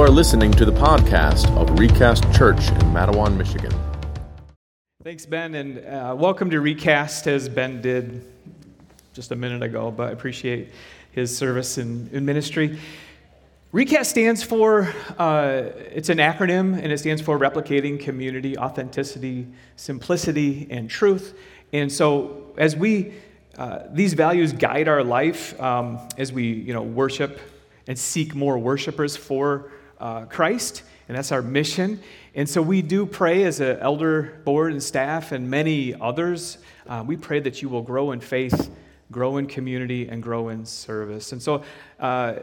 You are listening to the podcast of Recast Church in Mattawan, Michigan. Thanks, Ben, and uh, welcome to Recast, as Ben did just a minute ago, but I appreciate his service in, in ministry. Recast stands for, uh, it's an acronym, and it stands for Replicating Community, Authenticity, Simplicity, and Truth. And so, as we, uh, these values guide our life um, as we, you know, worship and seek more worshipers for uh, Christ, and that's our mission. And so, we do pray as an elder board and staff, and many others. Uh, we pray that you will grow in faith, grow in community, and grow in service. And so, uh,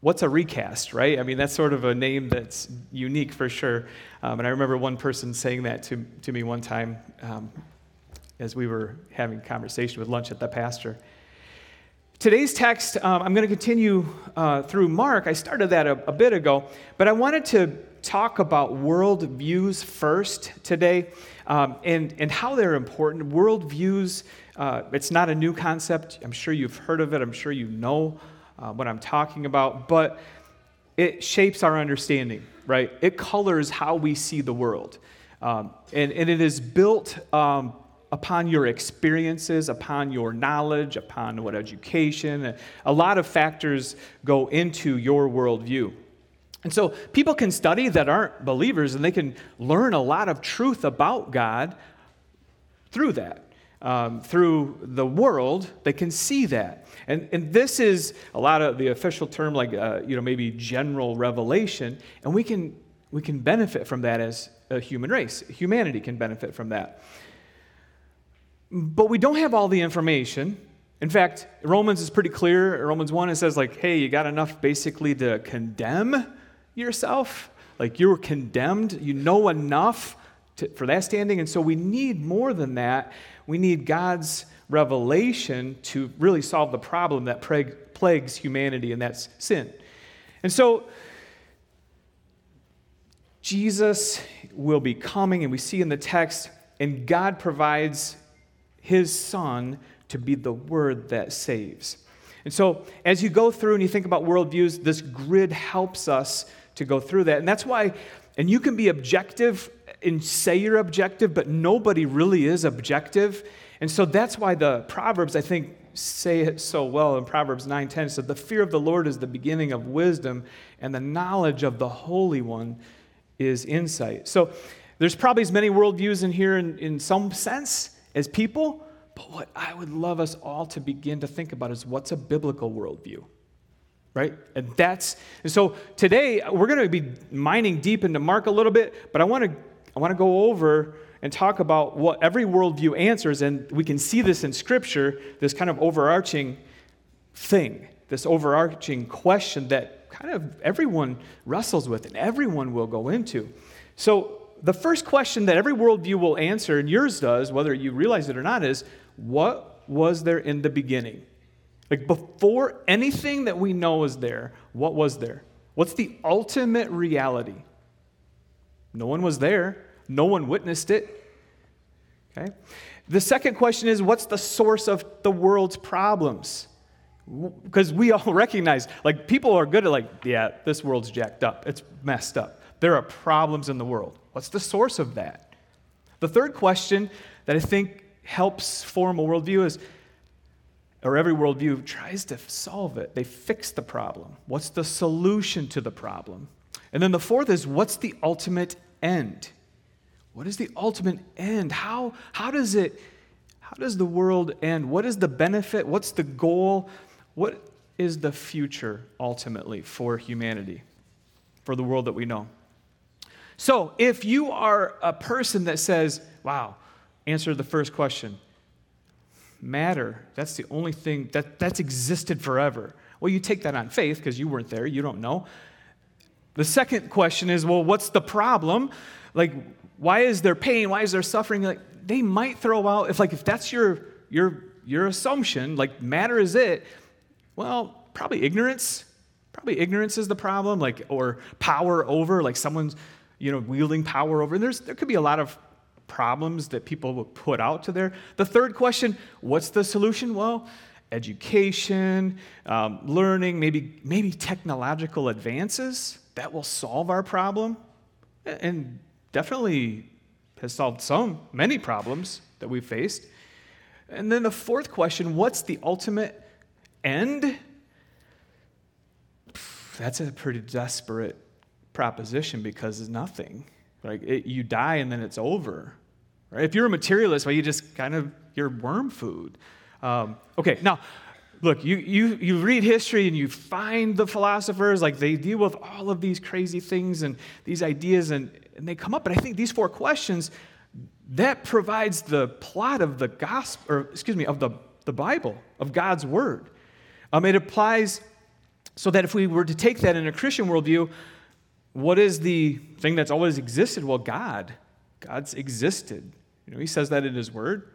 what's a recast, right? I mean, that's sort of a name that's unique for sure. Um, and I remember one person saying that to, to me one time um, as we were having conversation with lunch at the pastor. Today's text, um, I'm going to continue uh, through Mark. I started that a, a bit ago, but I wanted to talk about worldviews first today um, and, and how they're important. Worldviews, uh, it's not a new concept. I'm sure you've heard of it, I'm sure you know uh, what I'm talking about, but it shapes our understanding, right? It colors how we see the world. Um, and, and it is built um, upon your experiences, upon your knowledge, upon what education. A lot of factors go into your worldview. And so people can study that aren't believers and they can learn a lot of truth about God through that um, through the world, they can see that. And, and this is a lot of the official term, like, uh, you know, maybe general revelation, and we can, we can benefit from that as a human race. Humanity can benefit from that. But we don't have all the information. In fact, Romans is pretty clear. Romans 1, it says, like, hey, you got enough basically to condemn yourself. Like, you're condemned. You know enough to, for that standing. And so we need more than that. We need God's revelation to really solve the problem that plagues humanity, and that's sin. And so Jesus will be coming, and we see in the text, and God provides his son to be the word that saves. And so, as you go through and you think about worldviews, this grid helps us to go through that. And that's why, and you can be objective and say you're objective, but nobody really is objective. And so that's why the Proverbs, I think, say it so well in Proverbs 9:10. said, The fear of the Lord is the beginning of wisdom, and the knowledge of the Holy One is insight. So there's probably as many worldviews in here in, in some sense as people, but what I would love us all to begin to think about is what's a biblical worldview? Right? And that's, and so today we're going to be mining deep into Mark a little bit, but I want to I want to go over and talk about what every worldview answers, and we can see this in Scripture, this kind of overarching thing, this overarching question that kind of everyone wrestles with and everyone will go into. So, the first question that every worldview will answer, and yours does, whether you realize it or not, is what was there in the beginning? Like before anything that we know is there, what was there? What's the ultimate reality? No one was there. No one witnessed it. Okay? The second question is what's the source of the world's problems? Because we all recognize, like, people are good at, like, yeah, this world's jacked up. It's messed up. There are problems in the world. What's the source of that? The third question that I think helps form a worldview is, or every worldview tries to solve it. They fix the problem. What's the solution to the problem? And then the fourth is, what's the ultimate end? What is the ultimate end? How, how does it, how does the world end? What is the benefit? What's the goal? What is the future ultimately for humanity, for the world that we know? So, if you are a person that says, wow, answer the first question, matter, that's the only thing that, that's existed forever. Well, you take that on faith because you weren't there, you don't know. The second question is, well, what's the problem? Like, why is there pain? Why is there suffering? Like they might throw out if like if that's your your your assumption, like matter is it. Well, probably ignorance. Probably ignorance is the problem, like or power over, like someone's you know wielding power over. And there's there could be a lot of problems that people would put out to there. The third question, what's the solution? Well, education, um, learning, maybe, maybe technological advances that will solve our problem. And definitely has solved some, many problems that we've faced. And then the fourth question what's the ultimate end? That's a pretty desperate proposition because it's nothing. Like it, you die and then it's over. Right? If you're a materialist, well, you just kind of you're worm food. Um, okay, now look, you, you, you read history and you find the philosophers, like they deal with all of these crazy things and these ideas, and, and they come up. But I think these four questions, that provides the plot of the gospel, or excuse me, of the, the Bible, of God's word. Um, it applies so that if we were to take that in a Christian worldview, what is the thing that's always existed? Well, God. God's existed. You know, he says that in his word.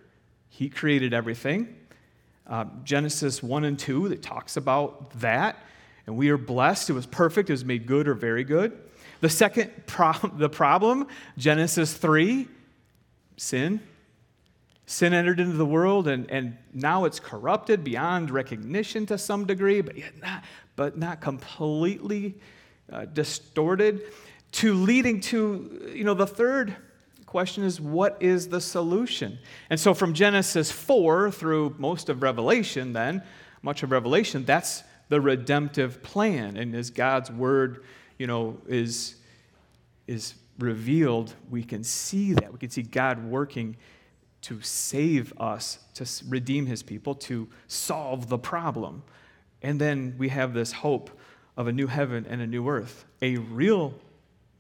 He created everything. Uh, Genesis 1 and 2 that talks about that. And we are blessed. It was perfect. It was made good or very good. The second pro- the problem, Genesis 3, sin. Sin entered into the world, and, and now it's corrupted beyond recognition to some degree, but yet not, but not completely uh, distorted, to leading to, you know, the third question is what is the solution? And so from Genesis 4 through most of Revelation, then, much of Revelation, that's the redemptive plan. And as God's word, you know, is, is revealed, we can see that. We can see God working to save us, to redeem his people, to solve the problem. And then we have this hope of a new heaven and a new earth, a real,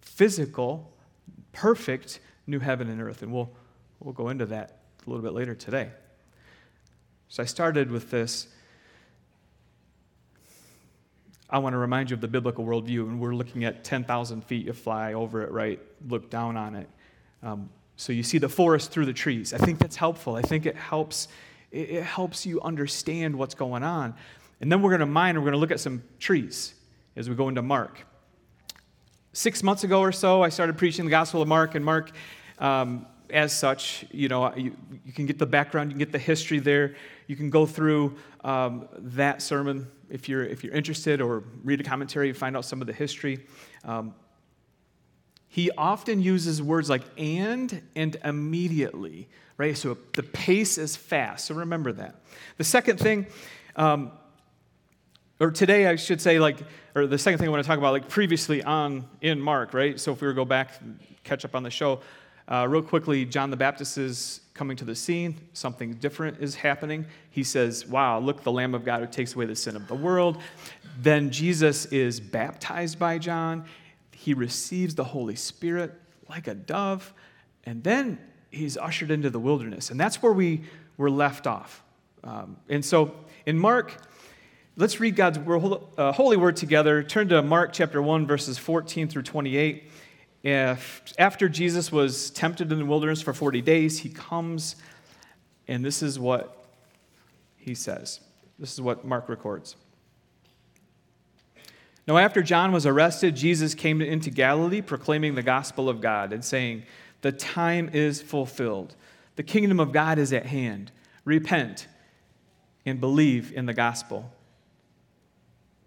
physical, perfect new heaven and earth. And we'll, we'll go into that a little bit later today. So I started with this. I want to remind you of the biblical worldview, and we're looking at 10,000 feet. You fly over it, right? Look down on it. Um, so you see the forest through the trees. I think that's helpful. I think it helps. It, it helps you understand what's going on. And then we're going to mine. We're going to look at some trees as we go into Mark. Six months ago or so, I started preaching the Gospel of Mark, and Mark um, as such, you know, you, you, can get the background, you can get the history there. You can go through um, that sermon if you're, if you're interested, or read a commentary and find out some of the history. Um, he often uses words like and and immediately, right? So the pace is fast. So remember that. The second thing, um, or today I should say, like, or the second thing I want to talk about, like previously on in Mark, right? So if we were to go back, catch up on the show, uh, real quickly, John the Baptist is coming to the scene. Something different is happening. He says, Wow, look, the Lamb of God who takes away the sin of the world. Then Jesus is baptized by John. He receives the Holy Spirit like a dove. And then he's ushered into the wilderness. And that's where we were left off. Um, and so in Mark, let's read God's uh, holy word together. Turn to Mark chapter 1, verses 14 through 28. If, after Jesus was tempted in the wilderness for 40 days, he comes, and this is what he says. This is what Mark records. Now, after John was arrested, Jesus came into Galilee proclaiming the gospel of God and saying, The time is fulfilled. The kingdom of God is at hand. Repent and believe in the gospel.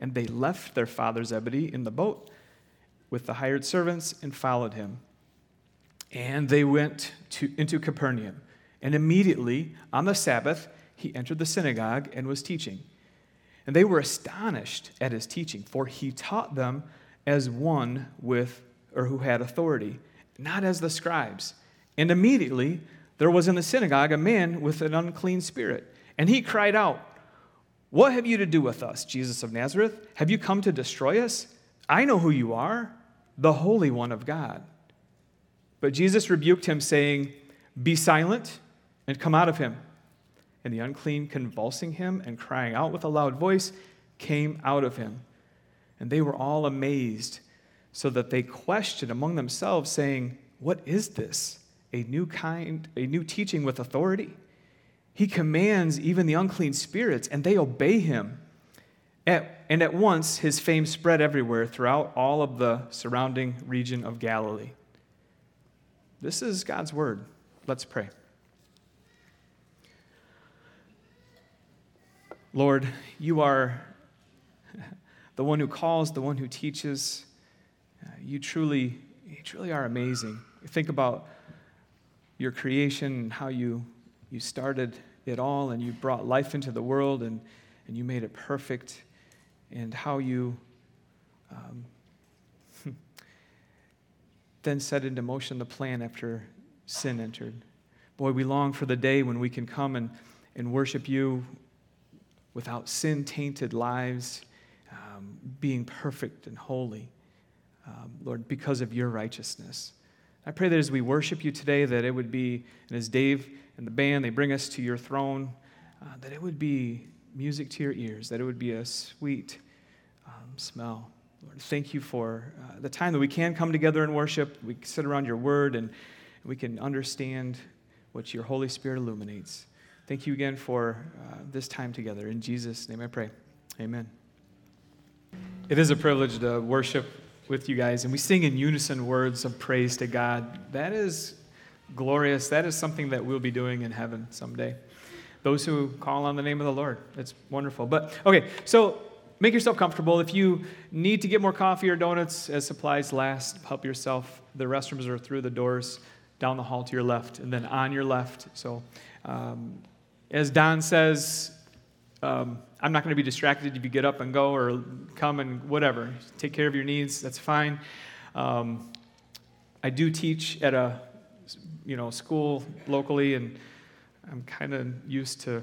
and they left their father Zebedee in the boat with the hired servants and followed him. And they went to, into Capernaum. And immediately on the Sabbath, he entered the synagogue and was teaching. And they were astonished at his teaching, for he taught them as one with or who had authority, not as the scribes. And immediately there was in the synagogue a man with an unclean spirit, and he cried out, what have you to do with us, Jesus of Nazareth? Have you come to destroy us? I know who you are, the Holy One of God. But Jesus rebuked him, saying, Be silent and come out of him. And the unclean, convulsing him and crying out with a loud voice, came out of him. And they were all amazed, so that they questioned among themselves, saying, What is this? A new kind, a new teaching with authority? He commands even the unclean spirits, and they obey him. At, and at once his fame spread everywhere throughout all of the surrounding region of Galilee. This is God's word. Let's pray. Lord, you are the one who calls, the one who teaches. You truly, you truly are amazing. Think about your creation and how you, you started it all and you brought life into the world and, and you made it perfect and how you um, then set into motion the plan after sin entered. Boy, we long for the day when we can come and, and worship you without sin tainted lives um, being perfect and holy, um, Lord, because of your righteousness. I pray that as we worship you today, that it would be, and as Dave and the band, they bring us to your throne, uh, that it would be music to your ears, that it would be a sweet um, smell. Lord, thank you for uh, the time that we can come together and worship. We sit around your word and we can understand what your Holy Spirit illuminates. Thank you again for uh, this time together. In Jesus' name I pray. Amen. It is a privilege to worship with you guys, and we sing in unison words of praise to God. That is glorious. That is something that we'll be doing in heaven someday. Those who call on the name of the Lord. It's wonderful. But, okay, so make yourself comfortable. If you need to get more coffee or donuts as supplies last, help yourself. The restrooms are through the doors down the hall to your left and then on your left. So, um, as Don says, um, I'm not going to be distracted if you get up and go or come and whatever. Take care of your needs. That's fine. Um, I do teach at a you know school locally, and I'm kind of used to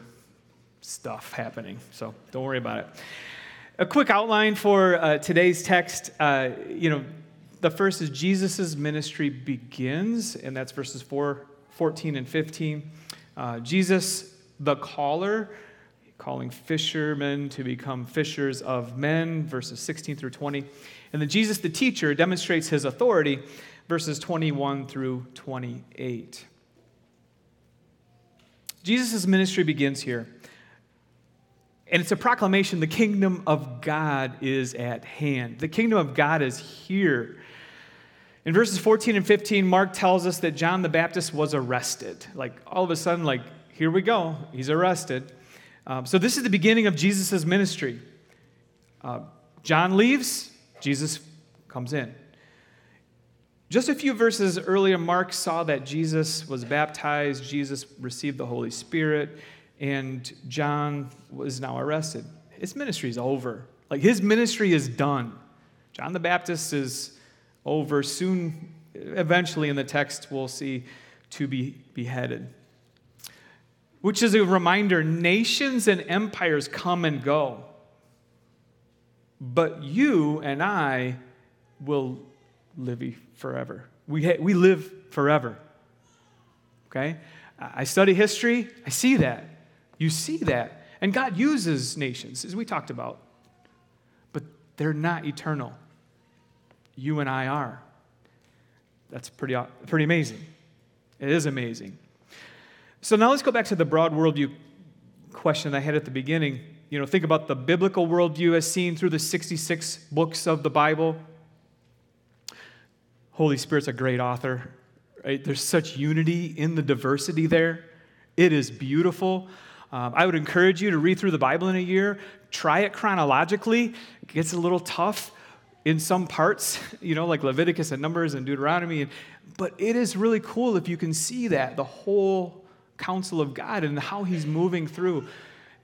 stuff happening, so don't worry about it. A quick outline for uh, today's text. Uh, you know, the first is Jesus' ministry begins, and that's verses 4, 14 and 15. Uh, Jesus, the caller, calling fishermen to become fishers of men, verses 16 through 20. And then Jesus, the teacher, demonstrates his authority, verses 21 through 28. Jesus' ministry begins here. And it's a proclamation the kingdom of God is at hand. The kingdom of God is here. In verses 14 and 15, Mark tells us that John the Baptist was arrested. Like all of a sudden, like, here we go, he's arrested. Um, so, this is the beginning of Jesus' ministry. Uh, John leaves, Jesus comes in. Just a few verses earlier, Mark saw that Jesus was baptized, Jesus received the Holy Spirit, and John was now arrested. His ministry is over. Like his ministry is done. John the Baptist is over. Soon, eventually, in the text, we'll see to be beheaded which is a reminder nations and empires come and go. But you and I will live forever. We, ha- we live forever. Okay? I study history, I see that. You see that. And God uses nations, as we talked about. But they're not eternal. You and I are. That's pretty, pretty amazing. It is amazing. So now let's go back to the broad worldview question I had at the beginning. You know, think about the biblical worldview as seen through the 66 books of the Bible. Holy Spirit's a great author. Right? There's such unity in the diversity there. It is beautiful. Um, I would encourage you to read through the Bible in a year. Try it chronologically. It gets a little tough in some parts, you know, like Leviticus and Numbers and Deuteronomy. But it is really cool if you can see that, the whole counsel of God and how He's moving through.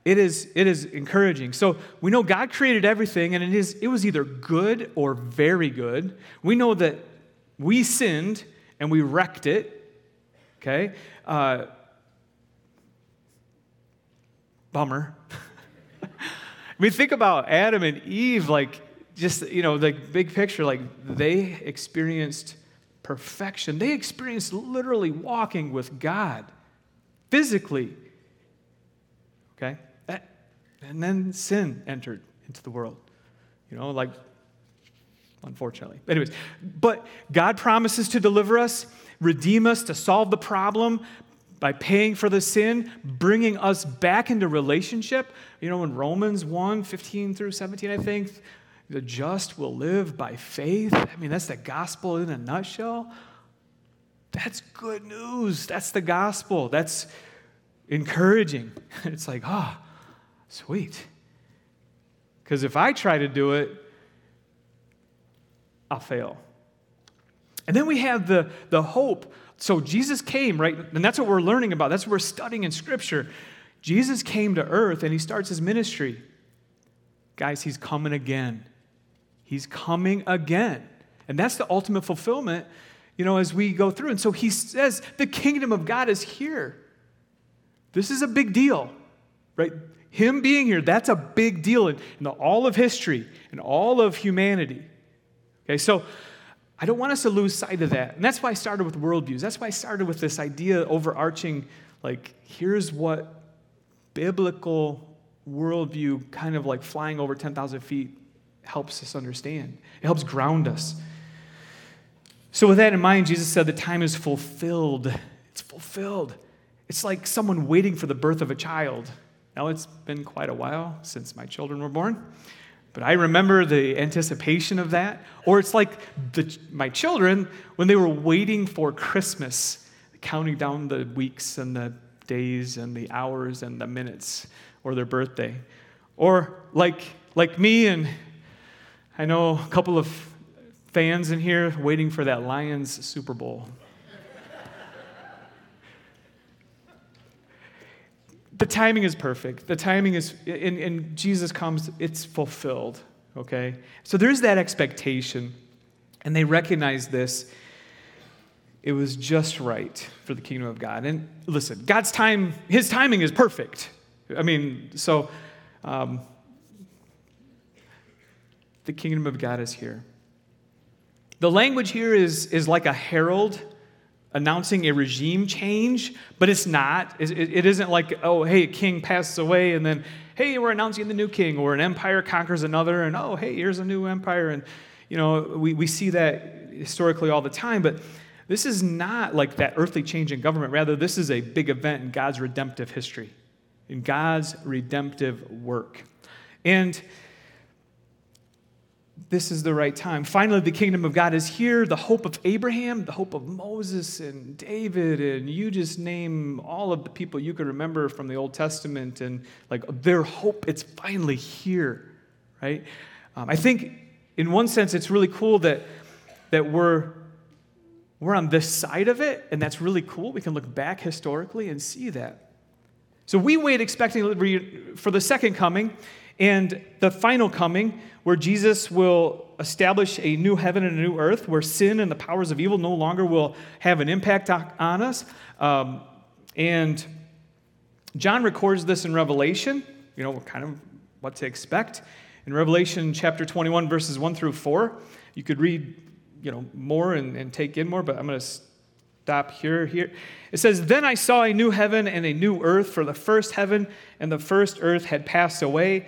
It is, it is encouraging. So we know God created everything, and it, is, it was either good or very good. We know that we sinned and we wrecked it. Okay? Uh, bummer. I mean, think about Adam and Eve, like, just, you know, the big picture, like, they experienced perfection. They experienced literally walking with God physically. Okay? And then sin entered into the world. You know, like, unfortunately. Anyways, but God promises to deliver us, redeem us, to solve the problem by paying for the sin, bringing us back into relationship. You know, in Romans 1 15 through 17, I think, the just will live by faith. I mean, that's the gospel in a nutshell. That's good news. That's the gospel. That's encouraging. It's like, ah, oh, sweet. Because if I try to do it, I'll fail. And then we have the, the hope. So Jesus came, right? And that's what we're learning about. That's what we're studying in Scripture. Jesus came to earth and he starts his ministry. Guys, he's coming again. He's coming again. And that's the ultimate fulfillment, you know, as we go through. And so he says, the kingdom of God is here. This is a big deal, right? Him being here, that's a big deal in, in all of history and all of humanity. Okay, so I don't want us to lose sight of that. And that's why I started with worldviews. That's why I started with this idea overarching, like, here's what biblical worldview, kind of like flying over 10,000 feet, helps us understand. It helps ground us. So, with that in mind, Jesus said the time is fulfilled. It's fulfilled. It's like someone waiting for the birth of a child. Now, it's been quite a while since my children were born, but I remember the anticipation of that. Or it's like the, my children when they were waiting for Christmas, counting down the weeks and the days and the hours and the minutes, or their birthday. Or like, like me, and I know a couple of fans in here waiting for that Lions Super Bowl. The timing is perfect. The timing is, and, and Jesus comes, it's fulfilled, okay? So there's that expectation, and they recognize this. It was just right for the kingdom of God. And listen, God's time, his timing is perfect. I mean, so um, the kingdom of God is here. The language here is, is like a herald announcing a regime change, but it's not. It, isn't like, oh, hey, a king passes away, and then, hey, we're announcing the new king, or an empire conquers another, and oh, hey, here's a new empire. And, you know, we, we see that historically all the time, but this is not like that earthly change in government. Rather, this is a big event in God's redemptive history, in God's redemptive work. And this is the right time. Finally, the kingdom of God is here. The hope of Abraham, the hope of Moses and David, and you just name all of the people you can remember from the Old Testament, and like their hope, it's finally here, right? Um, I think, in one sense, it's really cool that that we're we're on this side of it, and that's really cool. We can look back historically and see that. So we wait expecting for the second coming, and the final coming, where Jesus will establish a new heaven and a new earth, where sin and the powers of evil no longer will have an impact on us. Um, and John records this in Revelation, you know, kind of what to expect. In Revelation chapter 21, verses 1 through 4, you could read, you know, more and, and take in more, but I'm going to stop here. Here it says, "Then I saw a new heaven and a new earth, for the first heaven and the first earth had passed away,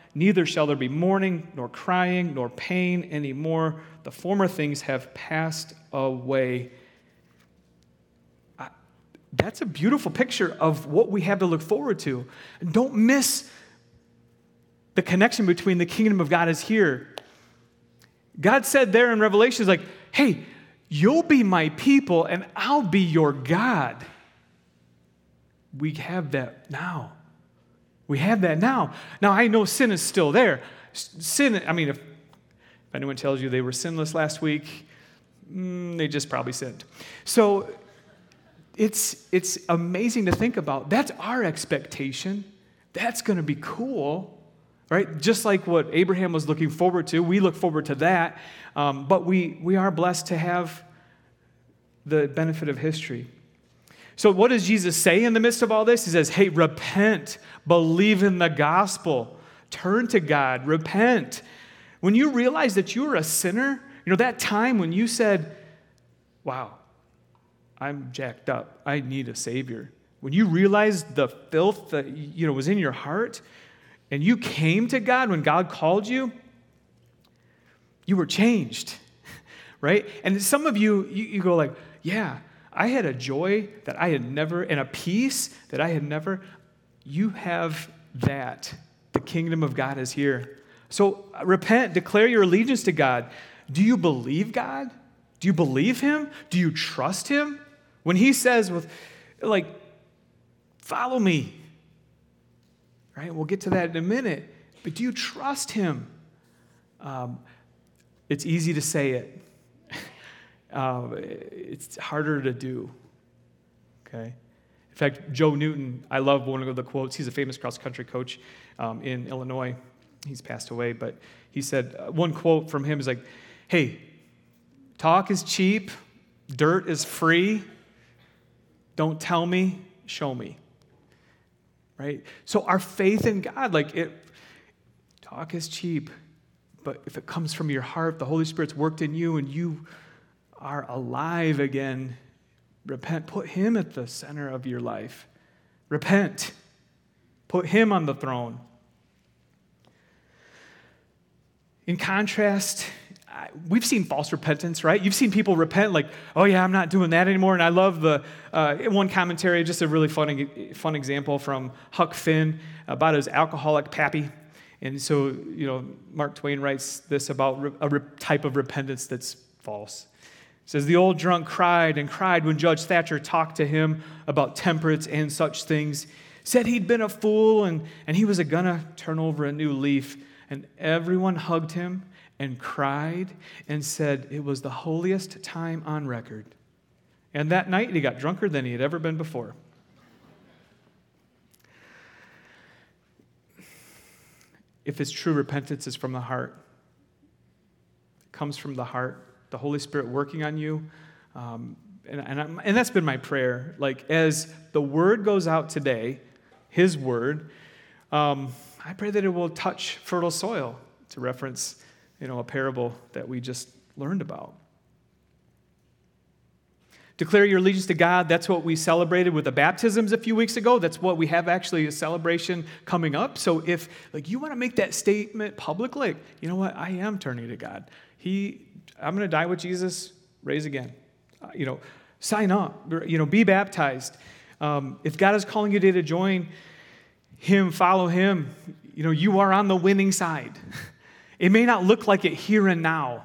Neither shall there be mourning, nor crying, nor pain anymore. The former things have passed away. I, that's a beautiful picture of what we have to look forward to. Don't miss the connection between the kingdom of God is here. God said there in Revelation, like, hey, you'll be my people and I'll be your God. We have that now. We have that now. Now, I know sin is still there. Sin, I mean, if, anyone tells you they were sinless last week, mm, they just probably sinned. So it's, it's amazing to think about. That's our expectation. That's going to be cool, right? Just like what Abraham was looking forward to, we look forward to that. Um, but we, we are blessed to have the benefit of history. So, what does Jesus say in the midst of all this? He says, Hey, repent, believe in the gospel, turn to God, repent. When you realize that you're a sinner, you know, that time when you said, Wow, I'm jacked up, I need a Savior. When you realized the filth that you know was in your heart, and you came to God when God called you, you were changed, right? And some of you, you, you go like, yeah, I had a joy that I had never, and a peace that I had never. You have that. The kingdom of God is here. So uh, repent, declare your allegiance to God. Do you believe God? Do you believe Him? Do you trust Him? When He says, with, like, follow me, right? We'll get to that in a minute. But do you trust Him? Um, it's easy to say it, uh, it's harder to do. Okay? In fact, Joe Newton, I love one of the quotes. He's a famous cross country coach um, in Illinois. He's passed away, but he said uh, one quote from him is like, Hey, talk is cheap, dirt is free. Don't tell me, show me. Right? So our faith in God, like it, talk is cheap, but if it comes from your heart, the Holy Spirit's worked in you and you are alive again, repent. Put Him at the center of your life. Repent. Put Him on the throne. In contrast, we've seen false repentance, right? You've seen people repent like, oh yeah, I'm not doing that anymore. And I love the uh, one commentary, just a really fun, fun example from Huck Finn about his alcoholic pappy. And so, you know, Mark Twain writes this about a type of repentance that's false says the old drunk cried and cried when Judge Thatcher talked to him about temperance and such things. Said he'd been a fool and, and he was a gonna turn over a new leaf. And everyone hugged him and cried and said it was the holiest time on record. And that night he got drunker than he had ever been before. If it's true repentance is from the heart, comes from the heart the Holy Spirit working on you. Um, and, and, and that's been my prayer. Like, as the word goes out today, His word, um, I pray that it will touch fertile soil, to reference you know, a parable that we just learned about. Declare your allegiance to God. That's what we celebrated with the baptisms a few weeks ago. That's what we have actually a celebration coming up. So if like you want to make that statement publicly, you know what? I am turning to God. He I'm going to die with Jesus, raise again. Uh, you know, sign up, you know, be baptized. Um, if God is calling you today to join Him, follow Him, you know, you are on the winning side. It may not look like it here and now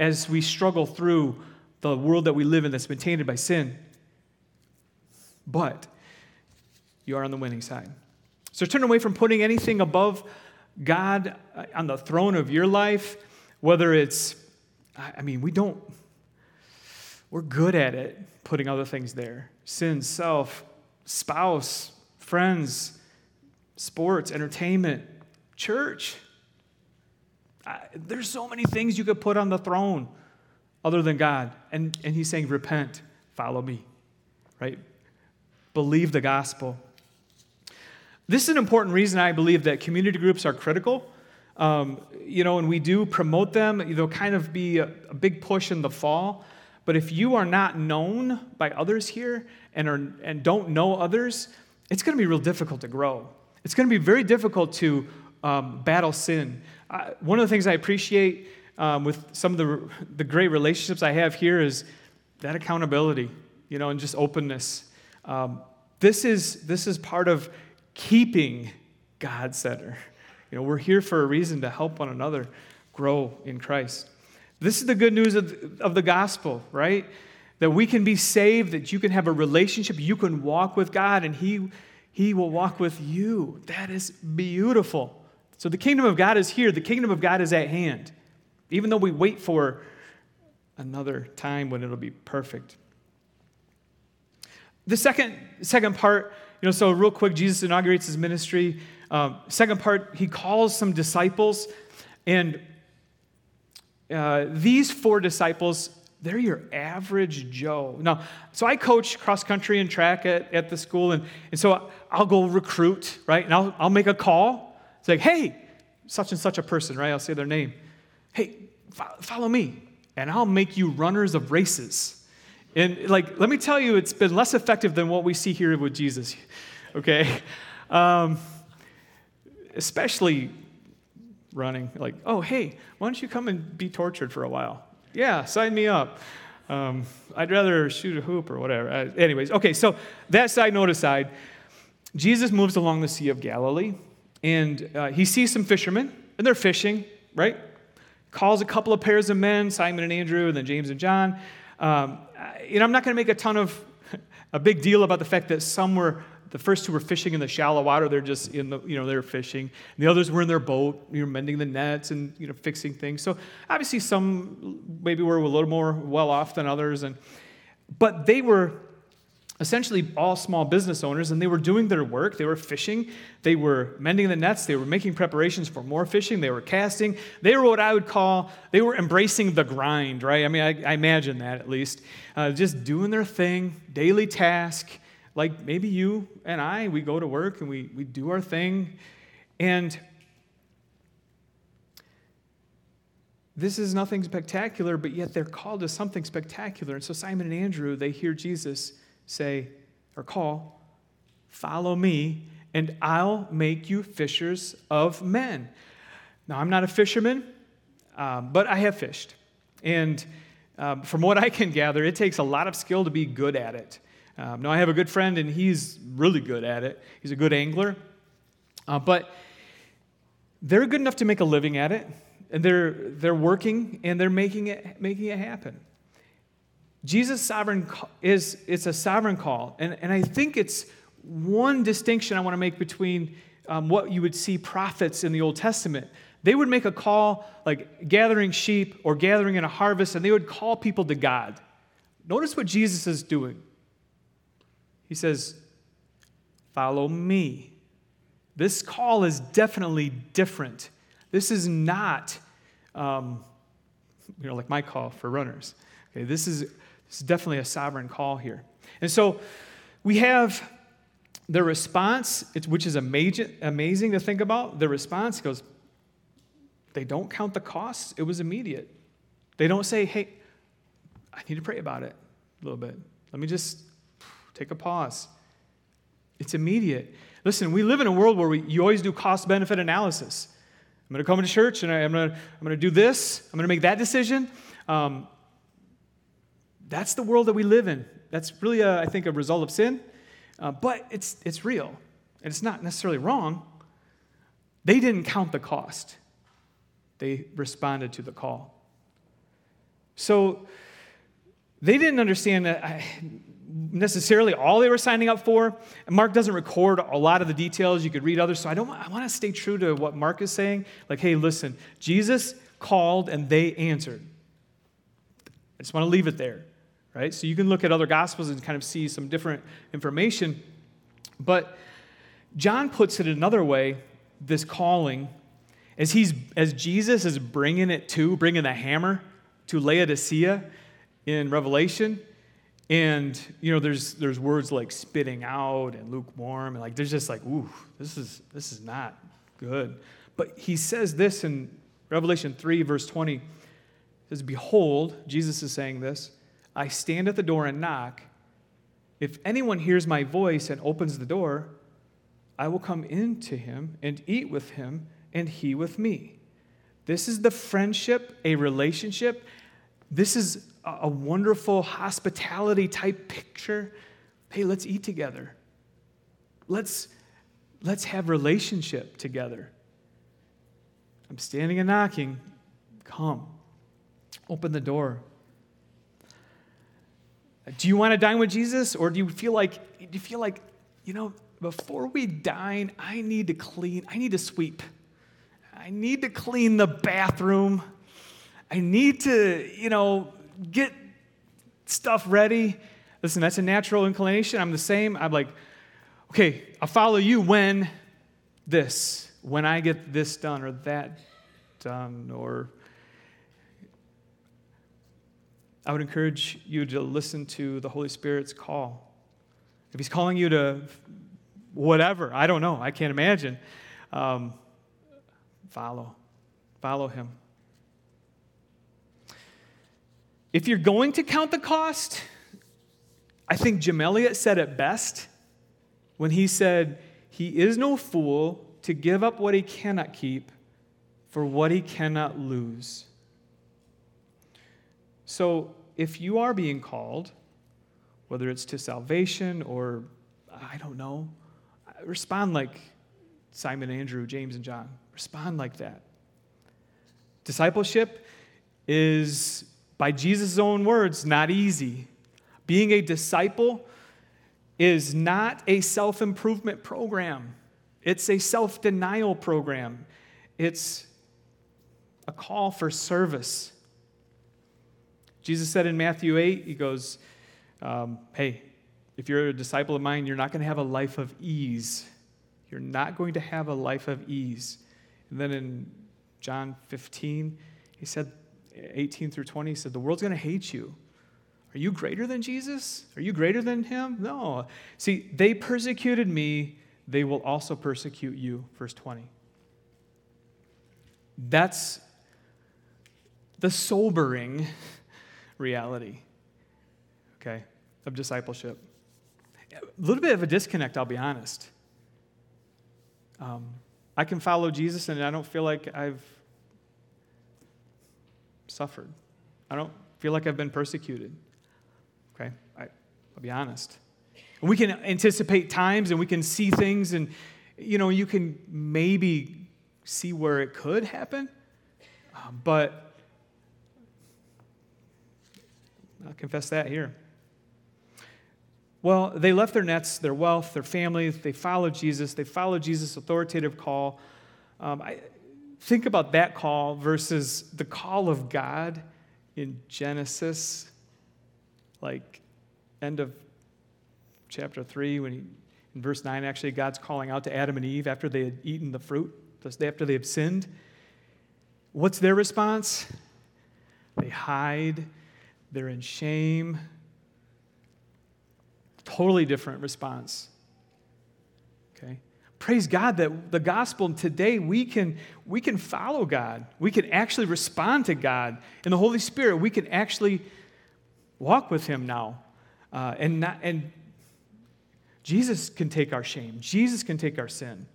as we struggle through the world that we live in that's been tainted by sin, but you are on the winning side. So turn away from putting anything above God uh, on the throne of your life whether it's, I mean, we don't, we're good at it, putting other things there sin, self, spouse, friends, sports, entertainment, church. I, there's so many things you could put on the throne other than God. And, and he's saying, repent, follow me, right? Believe the gospel. This is an important reason I believe that community groups are critical um, you know, and we do promote them. They'll kind of be a, a big push in the fall. But if you are not known by others here and, are, and don't know others, it's going to be real difficult to grow. It's going to be very difficult to um, battle sin. One of the things I appreciate um, with some of the, the great relationships I have here is that accountability, you know, and just openness. Um, this, is, this is part of keeping God center. You know, we're here for a reason to help one another grow in Christ. This is the good news of, of the gospel, right? That we can be saved, that you can have a relationship, you can walk with God, and He, he will walk with you. That is beautiful. So the kingdom of God is here, the kingdom of God is at hand, even though we wait for another time when it'll be perfect. The second, second part, you know, so real quick, Jesus inaugurates his ministry Um, second part, he calls some disciples, and uh, these four disciples, they're your average Joe. Now, so I coach cross country and track at, at the school, and, and so I'll go recruit, right? And I'll, I'll make a call. It's like, hey, such and such a person, right? I'll say their name. Hey, follow me, and I'll make you runners of races. And like, let me tell you, it's been less effective than what we see here with Jesus, okay? Um, especially running, like, oh, hey, why don't you come and be tortured for a while? Yeah, sign me up. Um, I'd rather shoot a hoop or whatever. Uh, anyways, okay, so that side note aside, Jesus moves along the Sea of Galilee, and uh, he sees some fishermen, and they're fishing, right? Calls a couple of pairs of men, Simon and Andrew, and then James and John. Um, you know, I'm not going to make a ton of a big deal about the fact that some were the first two were fishing in the shallow water. They're just in the, you know, they're fishing. And the others were in their boat, you know, mending the nets and, you know, fixing things. So obviously some maybe were a little more well off than others. And, but they were essentially all small business owners and they were doing their work. They were fishing. They were mending the nets. They were making preparations for more fishing. They were casting. They were what I would call, they were embracing the grind, right? I mean, I, I imagine that at least. Uh, just doing their thing, daily task like maybe you and I, we go to work and we, we do our thing. And this is nothing spectacular, but yet they're called to something spectacular. And so Simon and Andrew, they hear Jesus say or call, Follow me, and I'll make you fishers of men. Now, I'm not a fisherman, um, but I have fished. And um, from what I can gather, it takes a lot of skill to be good at it. Um, now, I have a good friend, and he's really good at it. He's a good angler. Uh, but they're good enough to make a living at it, and they're, they're working and they're making it, making it happen. Jesus' sovereign is it's a sovereign call, and, and I think it's one distinction I want to make between um, what you would see prophets in the Old Testament. They would make a call like gathering sheep or gathering in a harvest, and they would call people to God. Notice what Jesus is doing. He says, Follow me. This call is definitely different. This is not, um, you know, like my call for runners. Okay, this is, this is definitely a sovereign call here. And so we have the response, which is amazing, amazing to think about. The response goes, they don't count the costs. It was immediate. They don't say, hey, I need to pray about it a little bit. Let me just Take a pause. It's immediate. Listen, we live in a world where we, you always do cost benefit analysis. I'm going to come to church and I, am going to, I'm going to do this, I'm going to make that decision. Um, that's the world that we live in. That's really, a, I think, a result of sin, uh, but it's, it's real. And it's not necessarily wrong. They didn't count the cost, they responded to the call. So they didn't understand that. I, necessarily all they were signing up for. Mark doesn't record a lot of the details. You could read others. So I don't I want to stay true to what Mark is saying. Like, hey, listen, Jesus called and they answered. I just want to leave it there. Right? So you can look at other gospels and kind of see some different information. But John puts it another way, this calling, as he's as Jesus is bringing it to, bringing the hammer to Laodicea in Revelation and you know, there's there's words like spitting out and lukewarm, and like there's just like, ooh, this is this is not good. But he says this in Revelation 3, verse 20. says, Behold, Jesus is saying this, I stand at the door and knock. If anyone hears my voice and opens the door, I will come into him and eat with him, and he with me. This is the friendship, a relationship. This is a wonderful hospitality type picture. Hey, let's eat together. Let's, let's have relationship together. I'm standing and knocking. Come. Open the door. Do you want to dine with Jesus? Or do you feel like, do you feel like, you know, before we dine, I need to clean, I need to sweep. I need to clean the bathroom. I need to, you know, get stuff ready. Listen, that's a natural inclination. I'm the same. I'm like, okay, I'll follow you when this, when I get this done or that done, or I would encourage you to listen to the Holy Spirit's call. If He's calling you to whatever, I don't know, I can't imagine, um, follow. Follow Him. If you're going to count the cost, I think Jim Elliot said it best when he said, He is no fool to give up what he cannot keep for what he cannot lose. So, if you are being called, whether it's to salvation or I don't know, respond like Simon, Andrew, James, and John. Respond like that. Discipleship is, by Jesus' own words, not easy. Being a disciple is not a self improvement program, it's a self denial program. It's a call for service. Jesus said in Matthew 8, He goes, um, Hey, if you're a disciple of mine, you're not going to have a life of ease. You're not going to have a life of ease. And then in John 15, he said, 18 through 20, he said, The world's going to hate you. Are you greater than Jesus? Are you greater than him? No. See, they persecuted me, they will also persecute you. Verse 20. That's the sobering reality, okay, of discipleship. A little bit of a disconnect, I'll be honest. Um, I can follow Jesus and I don't feel like I've suffered. I don't feel like I've been persecuted. Okay? I, will be honest. We can anticipate times and we can see things, and you know, you can maybe see where it could happen, uh, but I'll confess that here. Well, they left their nets, their wealth, their families. They followed Jesus. They followed Jesus' authoritative call. Um, I think about that call versus the call of God in Genesis, like end of chapter 3, when he, in verse 9, actually, God's calling out to Adam and Eve after they had eaten the fruit, after they have sinned. What's their response? They hide, they're in shame, Totally different response. Praise God that the gospel today we can we can follow God. We can actually respond to God. In the Holy Spirit, we can actually walk with Him now. Uh, and not and Jesus can take our shame. Jesus can take our sin.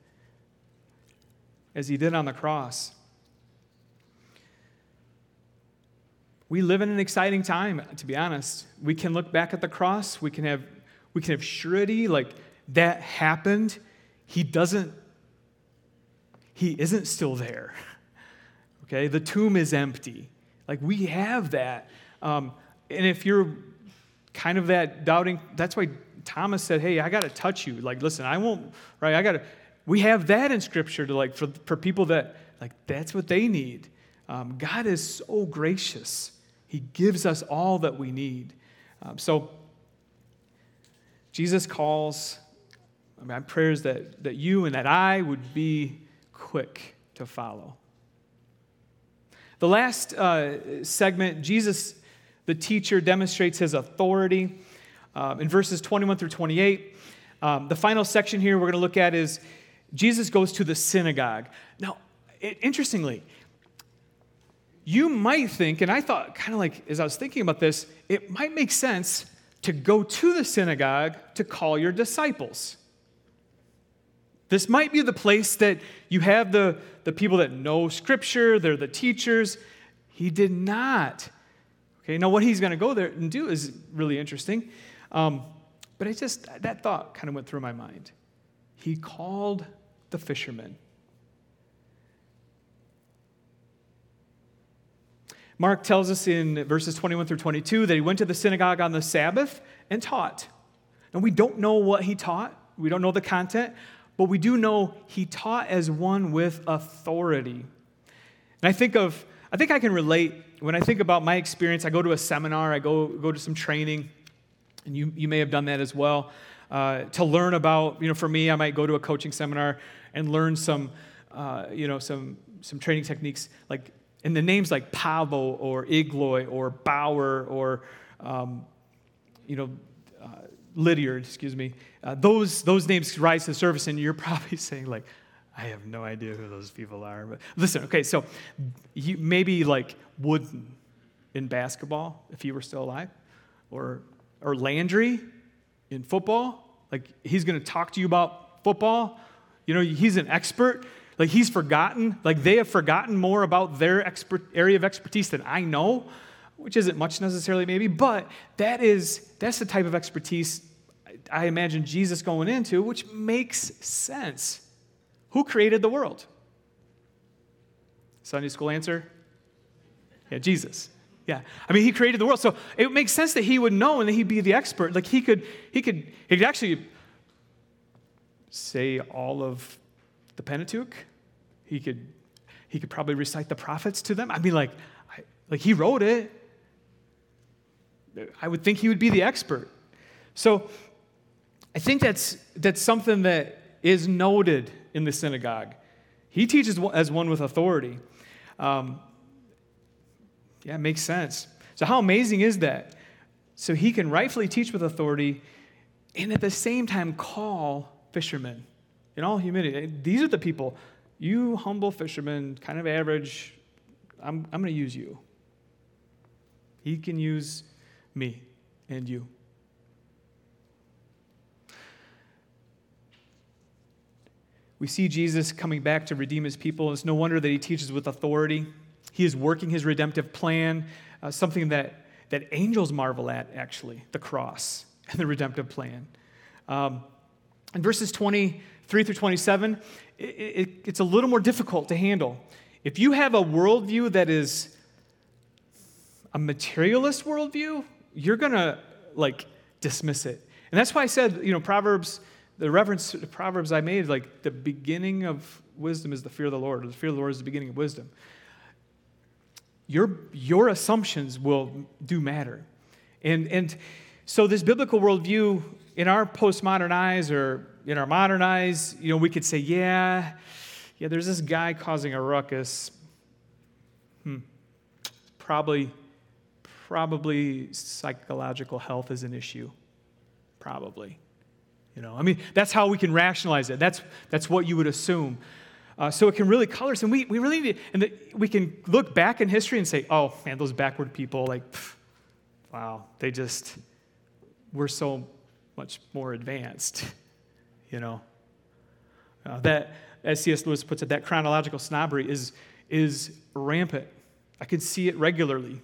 As he did on the cross. We live in an exciting time, to be honest. We can look back at the cross, we can have we can have surety, like that happened. He doesn't, he isn't still there. Okay, the tomb is empty. Like we have that. Um, and if you're kind of that doubting, that's why Thomas said, Hey, I got to touch you. Like, listen, I won't, right? I got to, we have that in scripture to like, for, for people that, like, that's what they need. Um, God is so gracious. He gives us all that we need. Um, so, Jesus calls, I mean, my prayer is that, that you and that I would be quick to follow. The last uh, segment, Jesus, the teacher, demonstrates his authority um, in verses 21 through 28. Um, the final section here we're going to look at is Jesus goes to the synagogue. Now, it, interestingly, you might think, and I thought, kind of like as I was thinking about this, it might make sense to go to the synagogue to call your disciples. This might be the place that you have the, the people that know Scripture, they're the teachers. He did not. Okay, now what he's going to go there and do is really interesting. Um, but I just, that thought kind of went through my mind. He called the fishermen. Mark tells us in verses 21 through 22 that he went to the synagogue on the Sabbath and taught. And we don't know what he taught, we don't know the content, but we do know he taught as one with authority. And I think of, I think I can relate when I think about my experience. I go to a seminar, I go, go to some training, and you, you may have done that as well. Uh, to learn about, you know, for me, I might go to a coaching seminar and learn some, uh, you know, some, some training techniques like, and the names like Paavo or Igloi or Bauer or, um, you know, uh, Lydiard, excuse me, uh, those, those names rise to the surface, and you're probably saying, like, I have no idea who those people are. But listen, okay, so you, maybe like Wooden in basketball, if he were still alive, or, or Landry in football. Like, he's going to talk to you about football. You know, he's an expert. Like, he's forgotten. Like, they have forgotten more about their expert, area of expertise than I know, which isn't much necessarily, maybe, but that is, that's the type of expertise I imagine Jesus going into, which makes sense. Who created the world? Sunday school answer? Yeah, Jesus. Yeah. I mean, he created the world. So it makes sense that he would know and that he'd be the expert. Like he could, he could, he could actually say all of the Pentateuch. He could, he could probably recite the prophets to them. I mean, like, I, like he wrote it. I would think he would be the expert. So I think that's, that's something that is noted in the synagogue. He teaches as one with authority. Um, yeah, it makes sense. So, how amazing is that? So, he can rightfully teach with authority and at the same time call fishermen in all humility. These are the people, you humble fishermen, kind of average, I'm, I'm going to use you. He can use me and you. We see Jesus coming back to redeem his people. It's no wonder that he teaches with authority. He is working his redemptive plan, uh, something that, that angels marvel at, actually, the cross and the redemptive plan. Um, in verses 23 through 27, it, it, it's a little more difficult to handle. If you have a worldview that is a materialist worldview, you're going to like dismiss it. And that's why I said, you know, Proverbs the reference to Proverbs I made, like the beginning of wisdom is the fear of the Lord, or the fear of the Lord is the beginning of wisdom. Your, your assumptions will do matter. And, and so, this biblical worldview, in our postmodern eyes or in our modern eyes, you know, we could say, yeah, yeah, there's this guy causing a ruckus. Hmm. Probably, probably psychological health is an issue. Probably. You know, I mean, that's how we can rationalize it. That's, that's what you would assume. Uh, so it can really color us. And we, we really need, and the, we can look back in history and say, oh, man, those backward people, like, pff, wow, they just were so much more advanced, you know. Uh, that, as C.S. Lewis puts it, that chronological snobbery is, is rampant. I can see it regularly.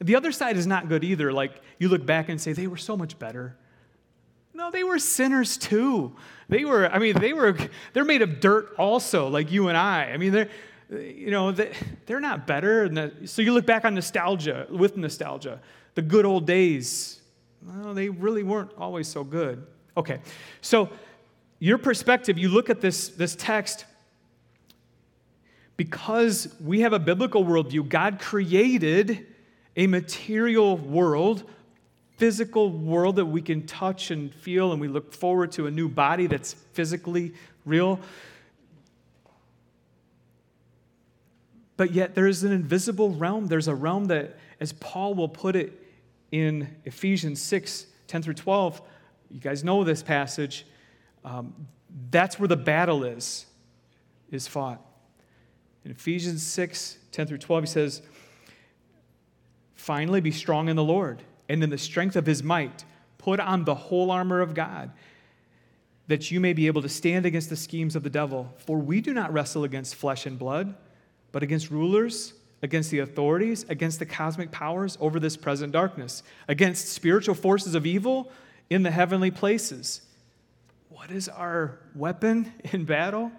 The other side is not good either. Like, you look back and say, they were so much better. No, they were sinners too. They were, I mean, they were, they're made of dirt also, like you and I. I mean, they're, you know, they're not better. So you look back on nostalgia, with nostalgia, the good old days. Well, they really weren't always so good. Okay, so your perspective, you look at this, this text, because we have a biblical worldview, God created a material world physical world that we can touch and feel, and we look forward to a new body that's physically real. But yet, there is an invisible realm. There's a realm that, as Paul will put it in Ephesians 6 10 through 12, you guys know this passage. Um, that's where the battle is, is fought. In Ephesians 6 10 through 12, he says, Finally, be strong in the Lord and in the strength of his might, put on the whole armor of God, that you may be able to stand against the schemes of the devil. For we do not wrestle against flesh and blood, but against rulers, against the authorities, against the cosmic powers over this present darkness, against spiritual forces of evil in the heavenly places. What is our weapon in battle?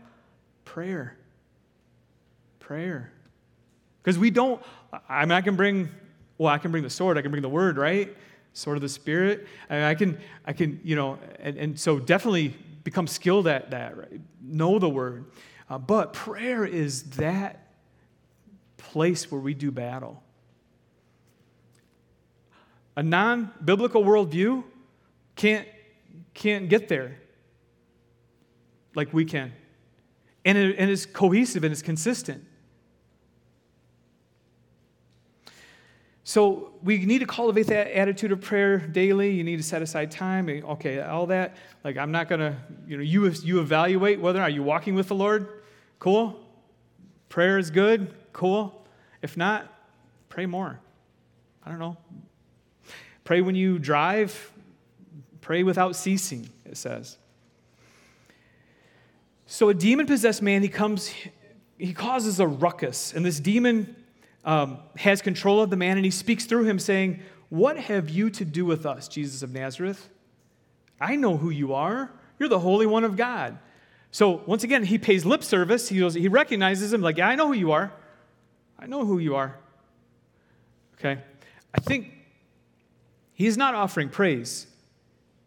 Prayer. Prayer. Because we don't, I mean, I can bring well, I can bring the sword, I can bring the word, right? Sword of the Spirit. I, I can, I can, you know, and, and so definitely become skilled at that, right? Know the word. Uh, but prayer is that place where we do battle. A non biblical worldview can't can't get there like we can. And, it, and it's cohesive and it's consistent. So we need to cultivate that attitude of prayer daily. You need to set aside time. Okay, all that. Like I'm not gonna, you know, you you evaluate whether are you're walking with the Lord. Cool. Prayer is good. Cool. If not, pray more. I don't know. Pray when you drive. Pray without ceasing. It says. So a demon possessed man, he comes, he causes a ruckus, and this demon um, has control of the man, and he speaks through him, saying, What have you to do with us, Jesus of Nazareth? I know who you are. You're the Holy One of God. So, once again, he pays lip service. He, goes, he recognizes him, like, Yeah, I know who you are. I know who you are. Okay? I think he's not offering praise,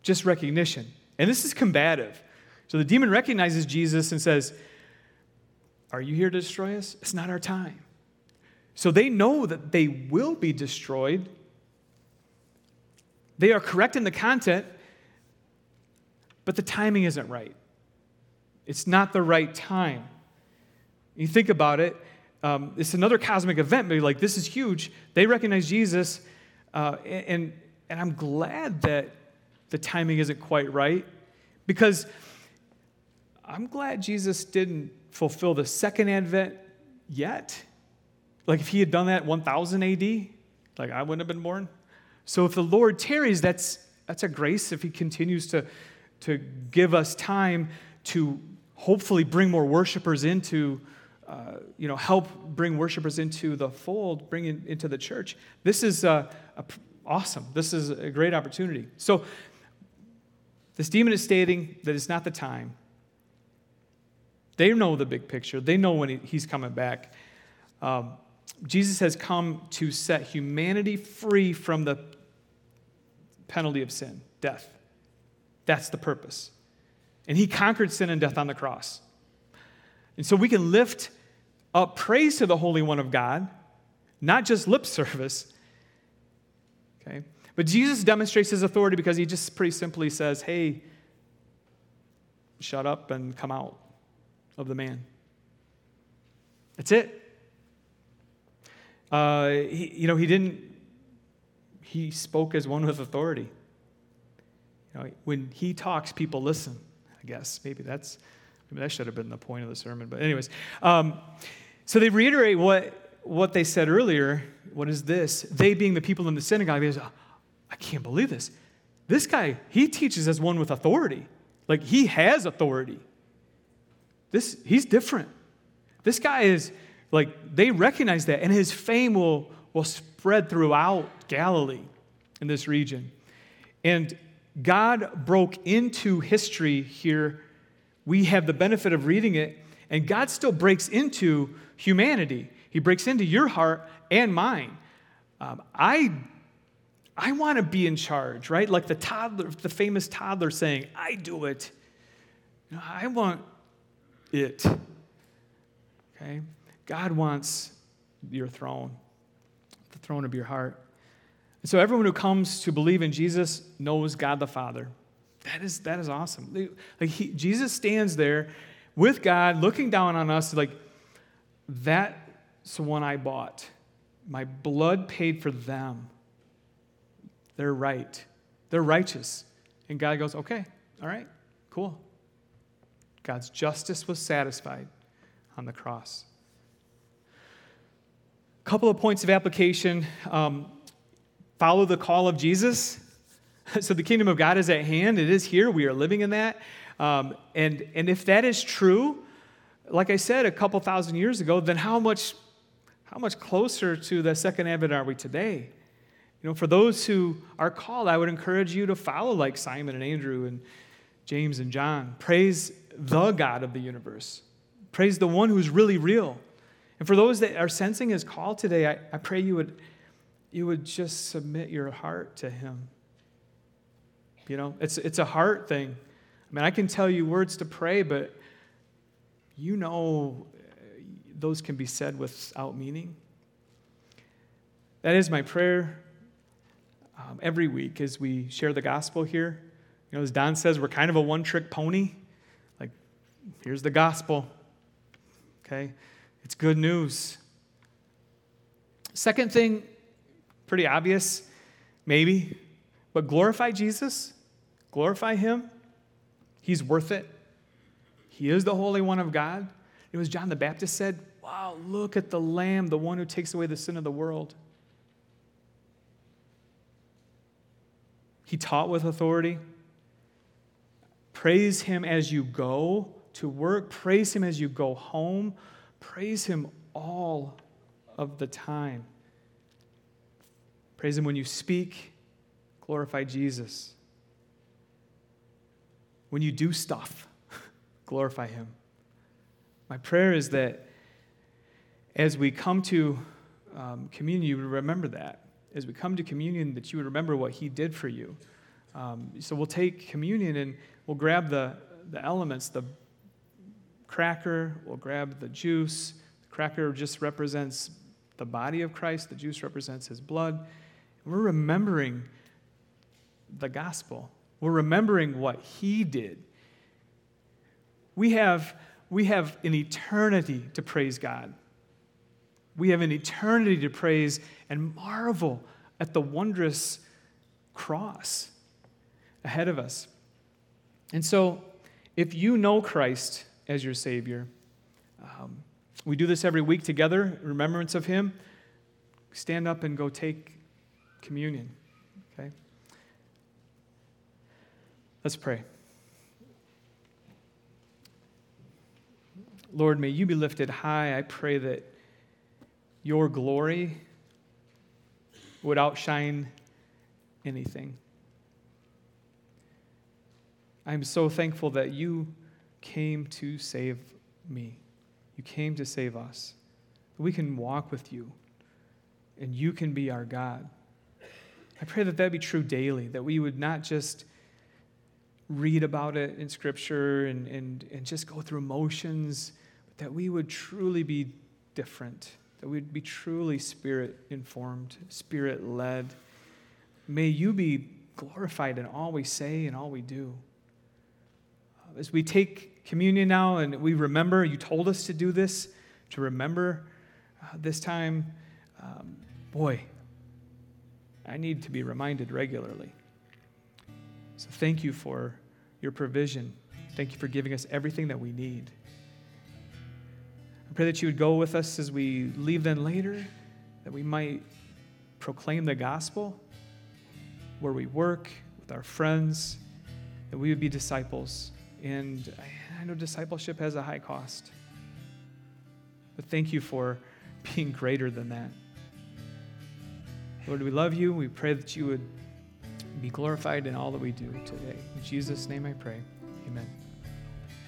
just recognition. And this is combative. So the demon recognizes Jesus and says, Are you here to destroy us? It's not our time. So they know that they will be destroyed. They are correct in the content, but the timing isn't right. It's not the right time. You think about it, um, it's another cosmic event, maybe like this is huge. They recognize Jesus, uh, and, and I'm glad that the timing isn't quite right because I'm glad Jesus didn't fulfill the second advent yet. Like if he had done that 1000 AD, like I wouldn't have been born. So if the Lord tarries, that's, that's a grace if he continues to, to give us time to hopefully bring more worshipers into, uh, you know, help bring worshipers into the fold, bring in, into the church. This is a, awesome. This is a great opportunity. So this demon is stating that it's not the time. They know the big picture. They know when he, he's coming back. Um, Jesus has come to set humanity free from the penalty of sin, death. That's the purpose. And he conquered sin and death on the cross. And so we can lift up praise to the Holy One of God, not just lip service. Okay? But Jesus demonstrates his authority because he just pretty simply says, hey, shut up and come out of the man. That's it. Uh, he, you know, he didn't, he spoke as one with authority. You know, when he talks, people listen, I guess. Maybe that's, maybe that should have been the point of the sermon. But, anyways, um, so they reiterate what, what they said earlier. What is this? They being the people in the synagogue, they say, I can't believe this. This guy, he teaches as one with authority. Like he has authority. This, he's different. This guy is, like they recognize that, and his fame will, will spread throughout Galilee in this region. And God broke into history here. We have the benefit of reading it, and God still breaks into humanity. He breaks into your heart and mine. Um, I, I want to be in charge, right? Like the toddler, the famous toddler saying, "I do it." You know, I want it. Okay. God wants your throne, the throne of your heart. And so everyone who comes to believe in Jesus knows God the Father. That is, that is awesome. Like he, Jesus stands there with God looking down on us like, that's the one I bought. My blood paid for them. They're right. They're righteous. And God goes, okay, all right, cool. God's justice was satisfied on the cross couple of points of application um, follow the call of Jesus. so the kingdom of God is at hand, it is here, we are living in that. Um, and, and if that is true, like I said a couple thousand years ago, then how much, how much closer to the second advent are we today? You know, for those who are called, I would encourage you to follow like Simon and Andrew and James and John. Praise the God of the universe. Praise the one who's really real. And for those that are sensing his call today, I, I pray you would, you would just submit your heart to him. You know, it's, it's a heart thing. I mean, I can tell you words to pray, but you know those can be said without meaning. That is my prayer um, every week as we share the gospel here. You know, as Don says, we're kind of a one trick pony. Like, here's the gospel. Okay? It's good news. Second thing, pretty obvious, maybe, but glorify Jesus, glorify Him. He's worth it. He is the Holy One of God. It was John the Baptist said, Wow, look at the Lamb, the one who takes away the sin of the world. He taught with authority. Praise Him as you go to work, praise Him as you go home, praise Him all of the time. Praise Him when you speak, glorify Jesus. When you do stuff, glorify Him. My prayer is that as we come to um, communion, you would remember that. As we come to communion, that you would remember what He did for you. Um, so we'll take communion and we'll grab the, the elements, the cracker, we'll grab the juice. The cracker just represents the body of Christ, the juice represents His blood. We're remembering the gospel. We're remembering what He did. We have, we have an eternity to praise God. We have an eternity to praise and marvel at the wondrous cross ahead of us. And so, if you know Christ as your Savior, um, we do this every week together, remembrance of Him. Stand up and go take communion, okay? Let's pray. Lord, may you be lifted high. I pray that your glory would outshine anything. I'm so thankful that you came to save me. You came to save us. We can walk with you, and you can be our God. I pray that that be true daily, that we would not just read about it in Scripture and, and, and just go through motions, but that we would truly be different, that we'd be truly spirit informed, spirit led. May you be glorified in all we say and all we do. As we communion now and we remember, you told us to do this, to remember uh, this time, um, boy, I need to be reminded regularly. So thank you for your provision. Thank you for giving us everything that we need. I pray that you would go with us as we leave then later, that we might proclaim the gospel where we work, with our friends, that we would be disciples. And I know discipleship has a high cost. But thank you for being greater than that. Lord, we love you. We pray that you would be glorified in all that we do today. In Jesus' name I pray. Amen.